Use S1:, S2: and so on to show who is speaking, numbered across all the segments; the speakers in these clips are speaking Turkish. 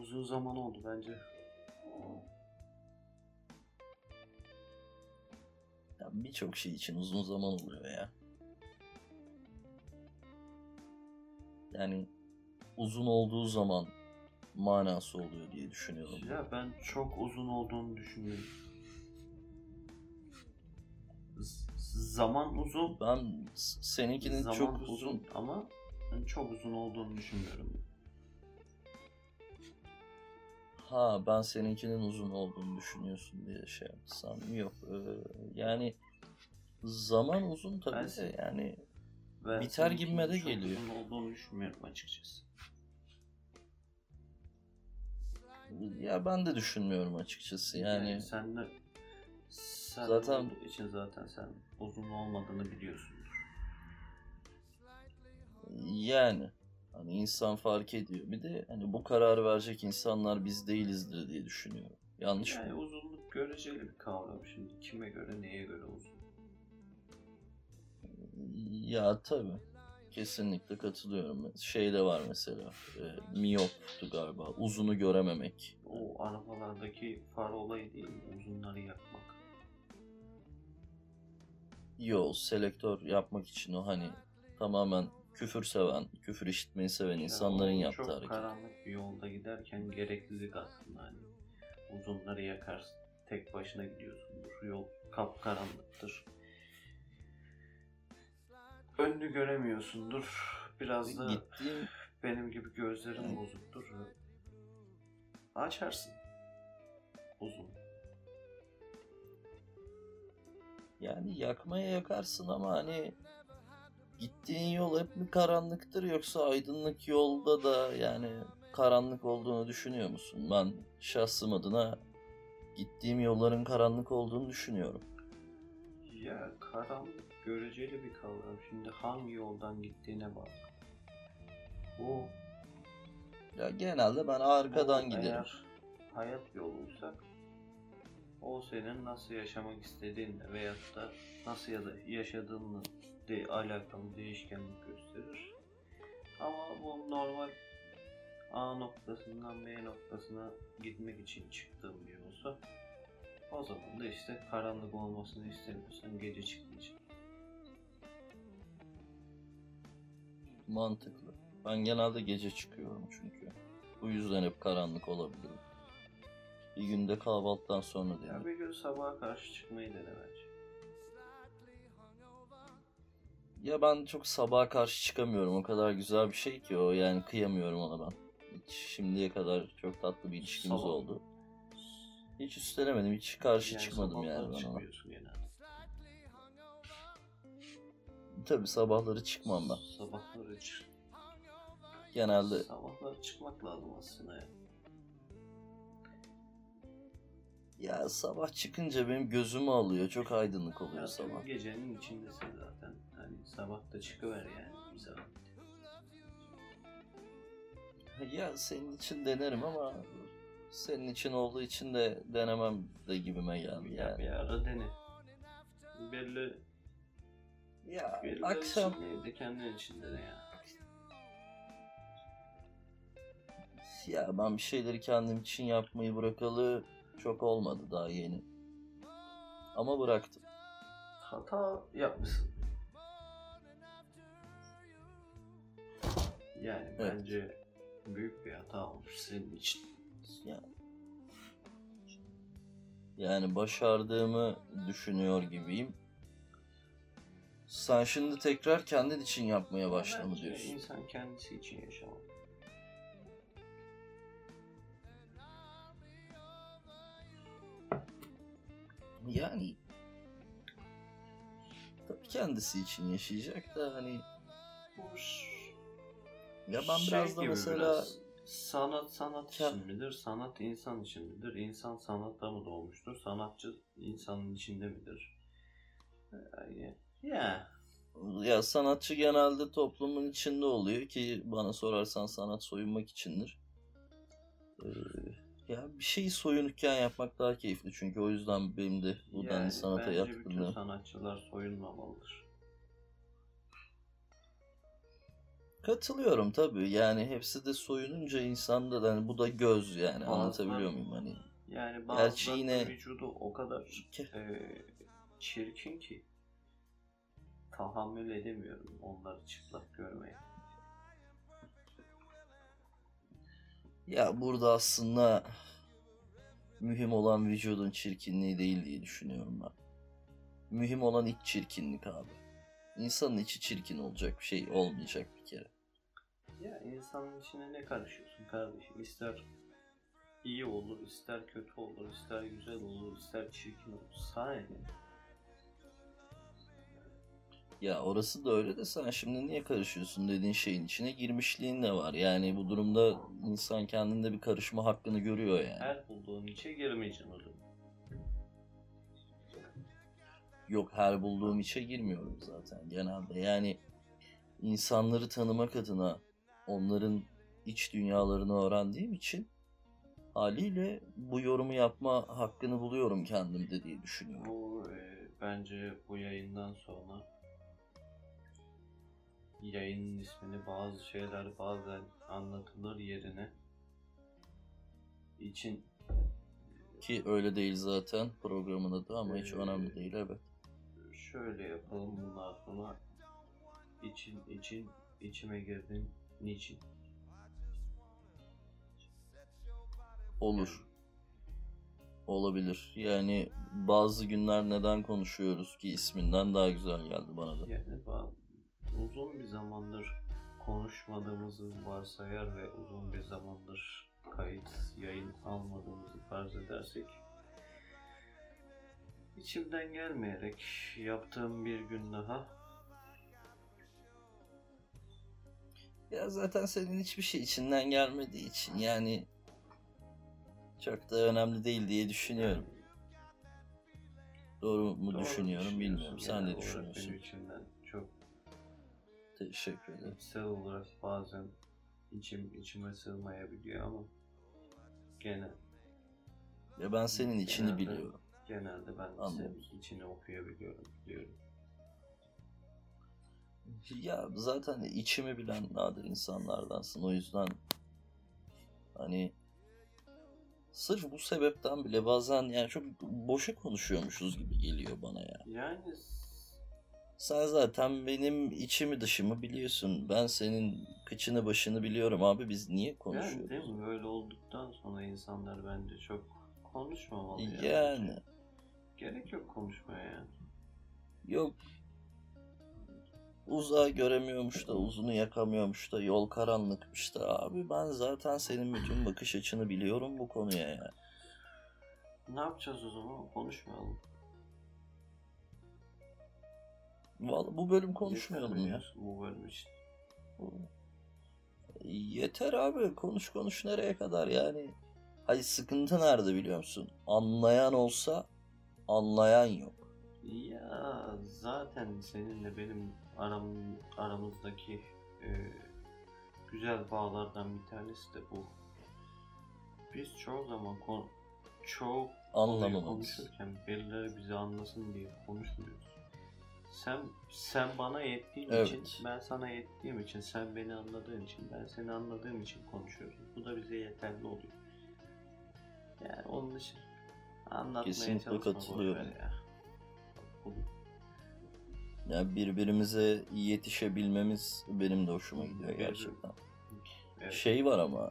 S1: Uzun zaman oldu bence.
S2: Ya Birçok şey için uzun zaman oluyor ya. Yani uzun olduğu zaman manası oluyor diye düşünüyorum.
S1: Ya ben çok uzun olduğunu düşünüyorum. Z- zaman uzun.
S2: Ben s- seninkinin
S1: zaman
S2: çok uzun
S1: ama ben çok uzun olduğunu düşünmüyorum.
S2: Ha ben seninkinin uzun olduğunu düşünüyorsun diye şey yapsam yok. Ee, yani zaman uzun tabii
S1: Ben
S2: de yani
S1: Ben
S2: Biter gibime de geliyor.
S1: Uzun olduğunu düşünmüyorum açıkçası.
S2: ya ben de düşünmüyorum açıkçası yani.
S1: sen de sen
S2: Zaten-
S1: için zaten sen uzun olmadığını biliyorsundur.
S2: Yani hani insan fark ediyor. Bir de hani bu kararı verecek insanlar biz değilizdir diye düşünüyorum. Yanlış
S1: Yani
S2: mı?
S1: uzunluk göreceli bir kavram şimdi. Kime göre neye göre uzun.
S2: Ya tabii. Kesinlikle katılıyorum. Şey de var mesela. E, miyoptu galiba. Uzunu görememek.
S1: O arabalardaki far olayı değil mi? Uzunları yakmak.
S2: Yo selektör yapmak için o hani tamamen küfür seven, küfür işitmeyi seven insanların
S1: Yani o
S2: yaptığı
S1: çok
S2: hareket.
S1: karanlık bir yolda giderken gereklilik aslında hani. Uzunları yakarsın. Tek başına gidiyorsundur. Yol kapkaranlıktır. Önünü göremiyorsundur. Biraz da
S2: Gittiğim
S1: benim gibi gözlerin bozuktur. Açarsın. Uzun.
S2: yani yakmaya yakarsın ama hani gittiğin yol hep mi karanlıktır yoksa aydınlık yolda da yani karanlık olduğunu düşünüyor musun? Ben şahsım adına gittiğim yolların karanlık olduğunu düşünüyorum.
S1: Ya karanlık göreceli bir kavram. Şimdi hangi yoldan gittiğine bak. Bu
S2: Ya genelde ben arkadan giderim.
S1: Eğer hayat yoluysak o senin nasıl yaşamak istediğinle veyahut da nasıl ya da yaşadığınla de alakalı değişkenlik gösterir. Ama bu normal A noktasından B noktasına gitmek için çıktığım bir yolsa o zaman da işte karanlık olmasını istemiyorsan gece çıkmayacaksın.
S2: Mantıklı. Ben genelde gece çıkıyorum çünkü. Bu yüzden hep karanlık olabilirim. Bir günde kahvaltıdan sonra
S1: Ya
S2: değil.
S1: bir gün sabaha karşı çıkmayı dene bence.
S2: Ya ben çok sabaha karşı çıkamıyorum. O kadar güzel bir şey ki o. Yani kıyamıyorum ona ben. Hiç şimdiye kadar çok tatlı bir ilişkimiz
S1: Sabah.
S2: oldu. Hiç üstelemedim. Hiç karşı çıkmadım
S1: sabahları
S2: yani ben ona.
S1: çıkmıyorsun genelde.
S2: Tabii sabahları çıkmam ben.
S1: Sabahları çık.
S2: Genelde
S1: Sabahları çıkmak lazım aslında ya.
S2: Ya sabah çıkınca benim gözümü alıyor. Çok aydınlık oluyor
S1: Ya
S2: sabah.
S1: gecenin içindesin zaten. Hani sabah da çıkıver yani bir zaman.
S2: Ya senin için denerim ama senin için olduğu için de denemem de gibime geldi
S1: Ya
S2: yani.
S1: bir ara dene. Belli,
S2: Ya
S1: belli
S2: akşam
S1: için evde kendin için dene ya.
S2: ya ben bir şeyleri kendim için yapmayı bırakalı çok olmadı daha yeni. Ama bıraktım.
S1: Hata yapmışsın. Yani
S2: Evet.
S1: bence büyük bir hata olmuş senin için.
S2: Ya. Yani başardığımı düşünüyor gibiyim. Sen şimdi tekrar kendin için yapmaya başla mı diyorsun?
S1: insan kendisi için yaşamalı.
S2: Yani tabii kendisi için yaşayacak da hani ya ben
S1: şey
S2: biraz da mesela
S1: biraz, sanat sanat için midir? Sanat insan için midir? İnsan sanatta mı doğmuştur? Sanatçı insanın içinde midir? Yani, ya
S2: ya sanatçı genelde toplumun içinde oluyor ki bana sorarsan sanat soyunmak içindir. Ee, ya bir şeyi soyunukken yapmak daha keyifli çünkü o yüzden benim de bu denli
S1: yani
S2: sanata
S1: bence bütün
S2: yatkınlığım.
S1: sanatçılar soyunmamalıdır.
S2: Katılıyorum tabii. Yani hepsi de soyununca insanda da hani bu da göz yani
S1: Bazıları-
S2: anlatabiliyor muyum hani?
S1: Yani bazılarının
S2: yine-
S1: vücudu o kadar e, çirkin ki tahammül edemiyorum onları çıplak görmeye.
S2: Ya burada aslında mühim olan vücudun çirkinliği değil diye düşünüyorum ben. Mühim olan iç çirkinlik abi. İnsanın içi çirkin olacak bir şey olmayacak bir kere.
S1: Ya insanın içine ne karışıyorsun kardeşim? İster iyi olur, ister kötü olur, ister güzel olur, ister çirkin olur. Sana?
S2: Ya orası da öyle de sen şimdi niye karışıyorsun dediğin şeyin içine girmişliğin de var. Yani bu durumda insan kendinde bir karışma hakkını görüyor yani.
S1: Her bulduğun içe girmeyeceksin o zaman.
S2: Yok her bulduğum içe girmiyorum zaten genelde. Yani insanları tanımak adına onların iç dünyalarını öğrendiğim için haliyle bu yorumu yapma hakkını buluyorum kendimde diye düşünüyorum.
S1: Bu e, bence bu yayından sonra yayının ismini bazı şeyler bazen anlatılır yerine için
S2: Ki öyle değil zaten programın adı ama hiç
S1: Ee,
S2: önemli değil evet.
S1: şöyle yapalım bundan sonra için için içime girdin niçin
S2: Olur. Olabilir. Yani bazı günler neden konuşuyoruz ki isminden daha güzel geldi bana da.
S1: yani uzun bir zamandır konuşmadığımızı varsayar ve uzun bir zamandır kayıt yayın almadığımızı farz edersek içimden gelmeyerek yaptığım bir gün daha
S2: Ya zaten senin hiçbir şey içinden gelmediği için yani çok da önemli değil diye düşünüyorum. Doğru mu
S1: Doğru
S2: düşünüyorum bilmiyorum. Sen ne düşünüyorsun?
S1: Çok
S2: Teşekkür ederim.
S1: içsel olarak bazen içim içime sığmayabiliyor ama genel
S2: Ya ben senin içini
S1: Genelde-
S2: biliyorum.
S1: genelde ben
S2: Anladım.
S1: senin içini okuyabiliyorum biliyorum.
S2: Ya zaten içimi bilen nadir insanlardansın. O yüzden hani sırf bu sebepten bile bazen yani çok boşa konuşuyormuşuz gibi geliyor bana ya.
S1: Yani
S2: Sen zaten benim içimi dışımı biliyorsun. Ben senin kıçını başını biliyorum abi. Biz niye
S1: yani
S2: konuşuyoruz?
S1: değil mi böyle olduktan sonra insanlar bence çok konuşmamalı yani.
S2: Yani
S1: Gerek yok konuşmaya yani.
S2: yok uzağı göremiyormuş da uzunu yakamıyormuş da yol karanlıkmış da abi ben zaten senin bütün bakış açını biliyorum bu konuya ya.
S1: Ne yapacağız o zaman? Konuşmayalım.
S2: Vallahi bu bölüm konuşmayalım ya.
S1: Bu bölüm için.
S2: Yeter abi konuş konuş nereye kadar yani. Hayır sıkıntı nerede biliyor musun? Anlayan olsa anlayan yok.
S1: Ya zaten seninle benim aram, aramızdaki e, güzel bağlardan bir tanesi de bu. Biz çoğu zaman kon, çoğu
S2: Anlamamamız.
S1: konuşurken birileri bizi anlasın diye konuşmuyoruz. Sen sen bana yettiğin
S2: Evet.
S1: için, ben sana yettiğim için, sen beni anladığın için, ben seni anladığım için konuşuyoruz. Bu da bize yeterli oluyor. Yani onun için anlatmaya
S2: Kesinlikle katılıyorum.
S1: ya.
S2: Yani birbirimize yetişebilmemiz benim de hoşuma gidiyor gerçekten.
S1: Evet.
S2: Şey var ama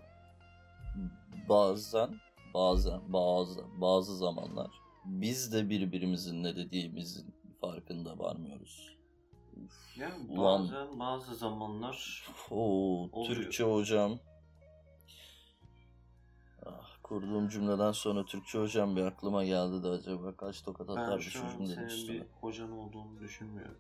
S2: bazen bazen bazı bazı zamanlar biz de birbirimizin ne dediğimizin farkında varmıyoruz.
S1: Yani
S2: Ulan.
S1: bazen bazı zamanlar
S2: Oo,
S1: Oluyor.
S2: Türkçe hocam. Ah, kurduğum cümleden sonra Türkçe hocam bir aklıma geldi de acaba kaç tokat
S1: ben
S2: atar
S1: an
S2: düşürdüm dedim
S1: senin
S2: üstüne.
S1: bir hocan olduğunu düşünmüyorum.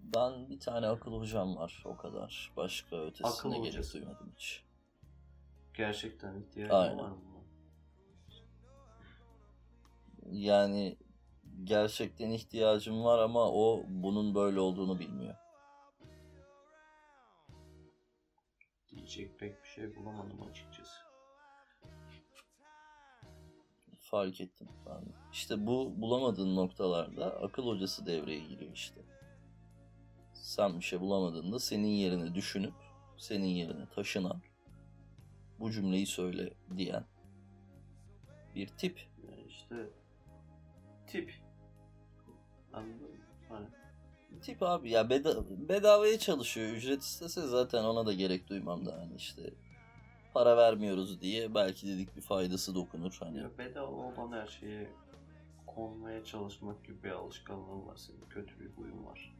S2: Ben bir tane akıl hocam var o kadar. Başka ötesine
S1: Akıl
S2: gerek
S1: hocası.
S2: duymadım hiç.
S1: Gerçekten ihtiyacın
S2: Aynen.
S1: var mı?
S2: Yani gerçekten ihtiyacım var ama o bunun böyle olduğunu bilmiyor.
S1: Diyecek pek bir şey bulamadım açıkçası.
S2: Fark ettim ben. İşte bu bulamadığın noktalarda akıl hocası devreye giriyor işte. sen bir şey bulamadığında senin yerine düşünüp senin yerine taşınan bu cümleyi söyle diyen bir tip.
S1: Yani işte tip. Anladın mı? Hani
S2: Tip abi ya beda bedavaya çalışıyor. Ücret istese zaten ona da gerek duymam da hani işte para vermiyoruz diye belki dedik bir faydası dokunur hani.
S1: ya bedava olan her şeye konmaya çalışmak gibi bir alışkanlığın var senin. Kötü bir huyun var.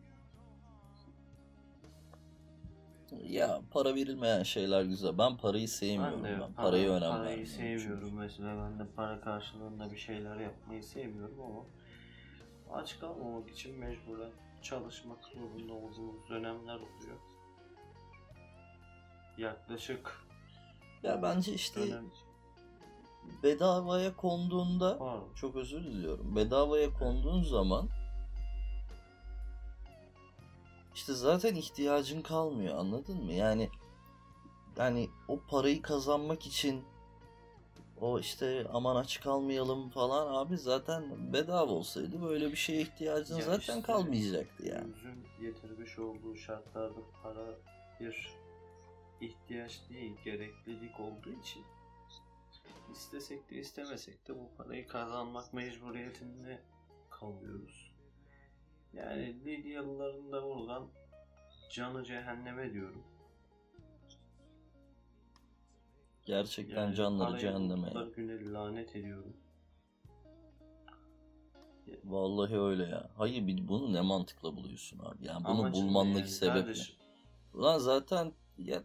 S2: Ya para verilmeyen şeyler güzel. Ben parayı sevmiyorum ben.
S1: para-
S2: Paraya önem
S1: Parayı sevmiyorum
S2: çünkü.
S1: mesela. Ben de para karşılığında bir şeyler yapmayı sevmiyorum ama aç kalmamak için mecburen çalışmak zorunda olduğumuz dönemler oluyor. Yaklaşık
S2: Ya bence işte
S1: dönem
S2: bedavaya konduğunda
S1: var.
S2: çok özür diliyorum. Bedavaya konduğun zaman işte zaten ihtiyacın kalmıyor anladın mı? Yani yani o parayı kazanmak için o işte aman aç kalmayalım falan abi zaten bedava olsaydı böyle bir şeye ihtiyacın
S1: Ya
S2: zaten
S1: işte
S2: kalmayacaktı yani.
S1: Yüzün getirmiş olduğu şartlarda para bir ihtiyaç değil, gereklilik olduğu için istesek de istemesek de bu parayı kazanmak mecburiyetinde kalıyoruz. Yani Lidyalıların da buradan canı cehenneme diyorum.
S2: Gerçekten
S1: Yani
S2: canları cehenneme.
S1: buldukları güne lanet ediyorum.
S2: Vallahi öyle ya. Hayır bir bunu ne mantıkla buluyorsun abi? Yani bunu
S1: Amacın ne
S2: bulmandaki
S1: yani
S2: sebep ne?
S1: kardeşim?
S2: Ulan zaten ya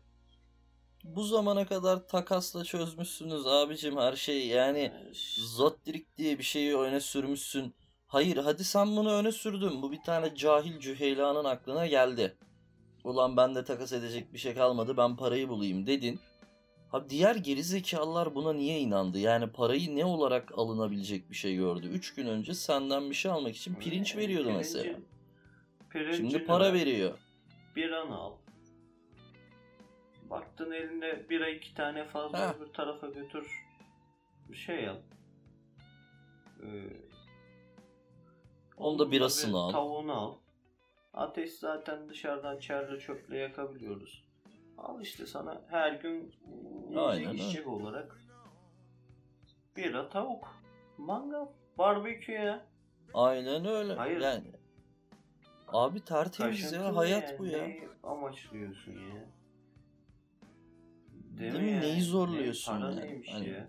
S2: bu zamana kadar takasla çözmüşsünüz abicim her şeyi yani
S1: Yani
S2: Zottirik diye bir şeyi öne sürmüşsün. Hayır hadi sen bunu öne sürdün. Bu bir tane cahil cüheylanın aklına geldi. Ulan bende takas edecek bir şey kalmadı ben parayı bulayım dedin. Ha diğer gerizekalılar buna niye inandı? Yani parayı ne olarak alınabilecek bir şey gördü? 3 gün önce senden bir şey almak için pirinç veriyordu
S1: pirincin-
S2: mesela.
S1: pirincini
S2: Şimdi para
S1: ver,
S2: veriyor.
S1: Bir an al. Baktın elinde bira iki tane fazla
S2: Ha.
S1: öbür tarafa götür. Bir şey al. Ee,
S2: Onda birasını
S1: bir
S2: al.
S1: Tavuğunu al. Ateş zaten dışarıdan çerle çöple yakabiliyoruz. Al işte sana her gün
S2: Aynen
S1: yiyecek içecek olarak bira tavuk. Mangal. Barbekü ya.
S2: Aynen öyle.
S1: Hayır.
S2: Yani abi tertemiz ya
S1: ne
S2: hayat
S1: yani?
S2: bu ya.
S1: Neyi amaçlıyorsun ya?
S2: Değil mi? Neyi zorluyorsun
S1: ne,
S2: yani?
S1: neymiş
S2: Hani-
S1: ya?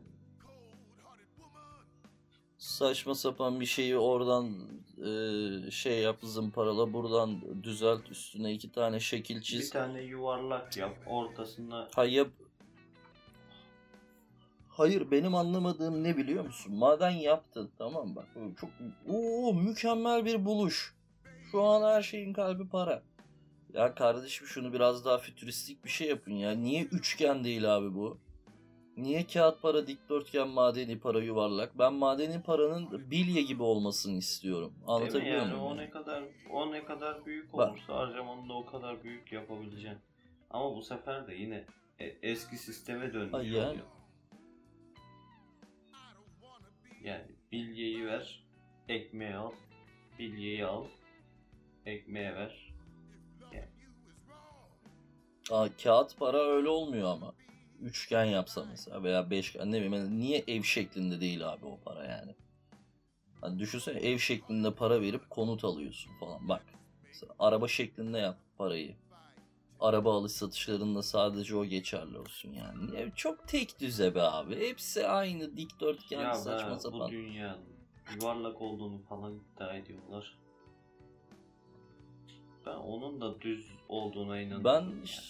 S2: Saçma sapan bir şeyi oradan e, şey yap zımparala buradan düzelt üstüne iki tane şekil
S1: Bir
S2: çiz.
S1: tane yuvarlak yap ortasına
S2: Hayır. Hayır benim anlamadığım ne biliyor musun? Maden yaptın tamam bak çok oo mükemmel bir buluş. Şu an her şeyin kalbi para. Ya kardeşim şunu biraz daha fütüristik bir şey yapın ya. Niye üçgen değil abi bu? Niye kağıt para, dikdörtgen, madeni para, yuvarlak? Ben madeni paranın bilye gibi olmasını istiyorum. Anlatabiliyor
S1: yani
S2: muyum?
S1: o
S2: yani?
S1: ne kadar o ne kadar büyük
S2: Bak.
S1: olursa harcamanı da o kadar büyük yapabileceksin. Ama bu sefer de yine e- eski sisteme dönmüş
S2: Ha, yani.
S1: Yani bilyeyi ver, ekmeği al, bilyeyi al, ekmeğe ver.
S2: Aa, kağıt para öyle olmuyor ama. Üçgen yapsa mesela veya beşgen ne bileyim yani niye ev şeklinde değil abi o para yani. Hani düşünsene ev şeklinde para verip konut alıyorsun falan bak. Mesela araba şeklinde yap parayı. Araba alış satışlarında sadece o geçerli olsun yani. Ya çok tek düze be abi. Hepsi aynı dikdörtgen
S1: ya
S2: saçma
S1: be,
S2: sapan.
S1: bu dünyanın yuvarlak olduğunu falan iddia ediyorlar. Ben onun da düz olduğuna inanıyorum.
S2: Ben
S1: ya.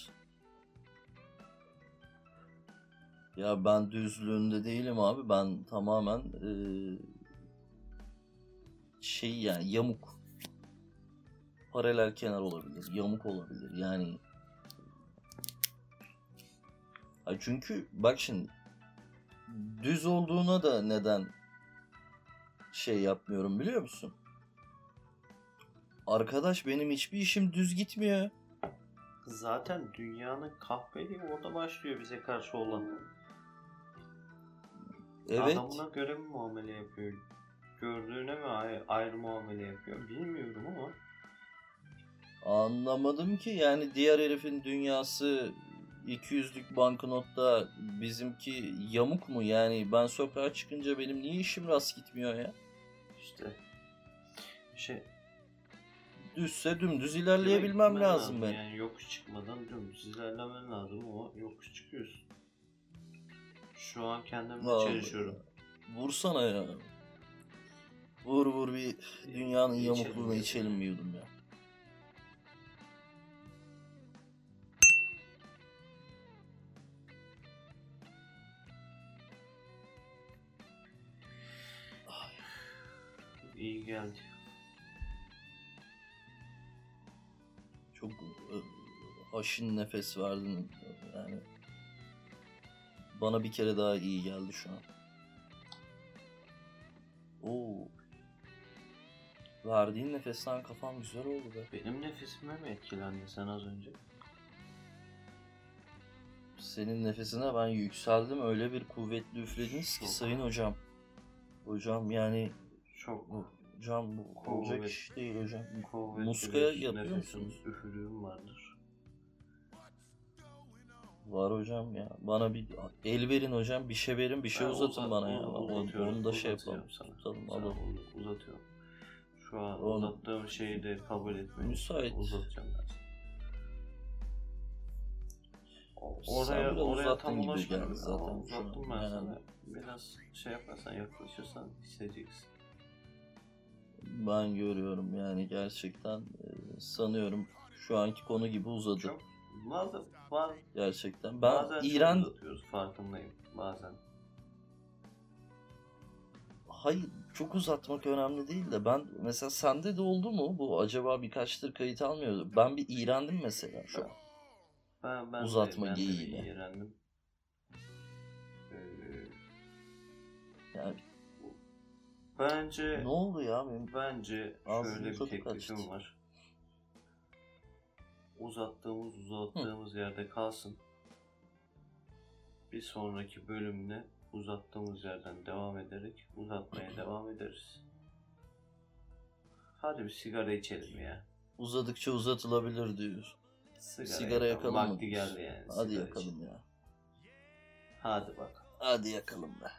S2: Ya ben düzlüğünde değilim abi. Ben tamamen eee, şey yani yamuk. Paralel kenar olabilir, yamuk olabilir. Yani Ha çünkü bak şimdi düz olduğuna da neden şey yapmıyorum biliyor musun? Arkadaş benim hiçbir işim düz gitmiyor.
S1: Zaten dünyanın kahpeliği orada başlıyor bize karşı olan.
S2: Evet.
S1: Adamına göre mi muamele yapıyor? Gördüğüne mi ay- ayrı muamele yapıyor? Bilmiyorum ama
S2: Anlamadım ki yani diğer herifin dünyası 200'lük banknotta bizimki yamuk mu yani ben sokağa çıkınca benim niye işim rast gitmiyor ya?
S1: İşte şey
S2: Düzse dümdüz ilerleyebilmem
S1: gitmen
S2: lazım ben.
S1: Yani yokuş çıkmadan dümdüz ilerlemen lazım ama yokuş çıkıyorsun. Şu an kendimle
S2: Vallahi.
S1: çelişiyorum.
S2: Vursana ya. Vur vur bir dünyanın
S1: İçelim
S2: yamukluğuna
S1: ya.
S2: içelim mi yudum ya.
S1: İyi geldi.
S2: Çok e, haşin nefes verdin. Bana bir kere daha iyi geldi şu an. Oo. Verdiğin nefesten kafam güzel oldu be.
S1: Benim nefesime mi etkilendin sen az önce?
S2: Senin nefesine ben yükseldim öyle bir kuvvetli üflediniz ki
S1: Çok.
S2: sayın hocam. Hocam yani
S1: Çok
S2: hocam bu olacak iş değil hocam.
S1: kuvvetli
S2: Muskaya yapıyor musunuz?
S1: Üfürüğüm vardır.
S2: Var hocam ya. Bana bir el verin hocam. Bir şey verin. Bir şey
S1: Ben
S2: uzatın
S1: uzat-
S2: bana ya.
S1: uzatıyorum,
S2: onu da şey yapalım.
S1: sana.
S2: Tutalım
S1: Sana
S2: alalım.
S1: uz- uzatıyorum. Şu an
S2: Onu-
S1: uzattığım şeyi de kabul etmeyin.
S2: Müsait.
S1: Uzatacağım ben sana. Oraya, oraya tam ulaşmadım
S2: zaten
S1: uzattım ben
S2: Yani.
S1: sana. Biraz şey yaparsan yaklaşırsan hissedeceksin.
S2: Ben görüyorum yani gerçekten e, sanıyorum şu anki konu gibi uzadı.
S1: Çok bazen, bazen,
S2: Gerçekten. Ben
S1: bazen
S2: İran
S1: çok uzatıyoruz farkındayım bazen.
S2: hayır çok uzatmak önemli değil de ben mesela sende de oldu mu bu acaba birkaçtır kayıt almıyordu. Ben bir iğrendim mesela şu an.
S1: Ben, ben
S2: Uzatma
S1: de, ben de bir
S2: geyiğine.
S1: iğrendim. Ee,
S2: Yani
S1: bence
S2: ne oldu ya benim?
S1: Bence şöyle bir teklifim
S2: kaçtı.
S1: var. Uzattığımız uzattığımız yerde kalsın. Bir sonraki bölümde uzattığımız yerden devam ederek uzatmaya devam ederiz. Hadi bir sigara içelim ya.
S2: Uzadıkça uzatılabilir diyor.
S1: Sigara,
S2: Sigara yakalım?
S1: Vakti geldi yani.
S2: Hadi yakalım
S1: için.
S2: ya.
S1: Hadi bak.
S2: Hadi yakalım be.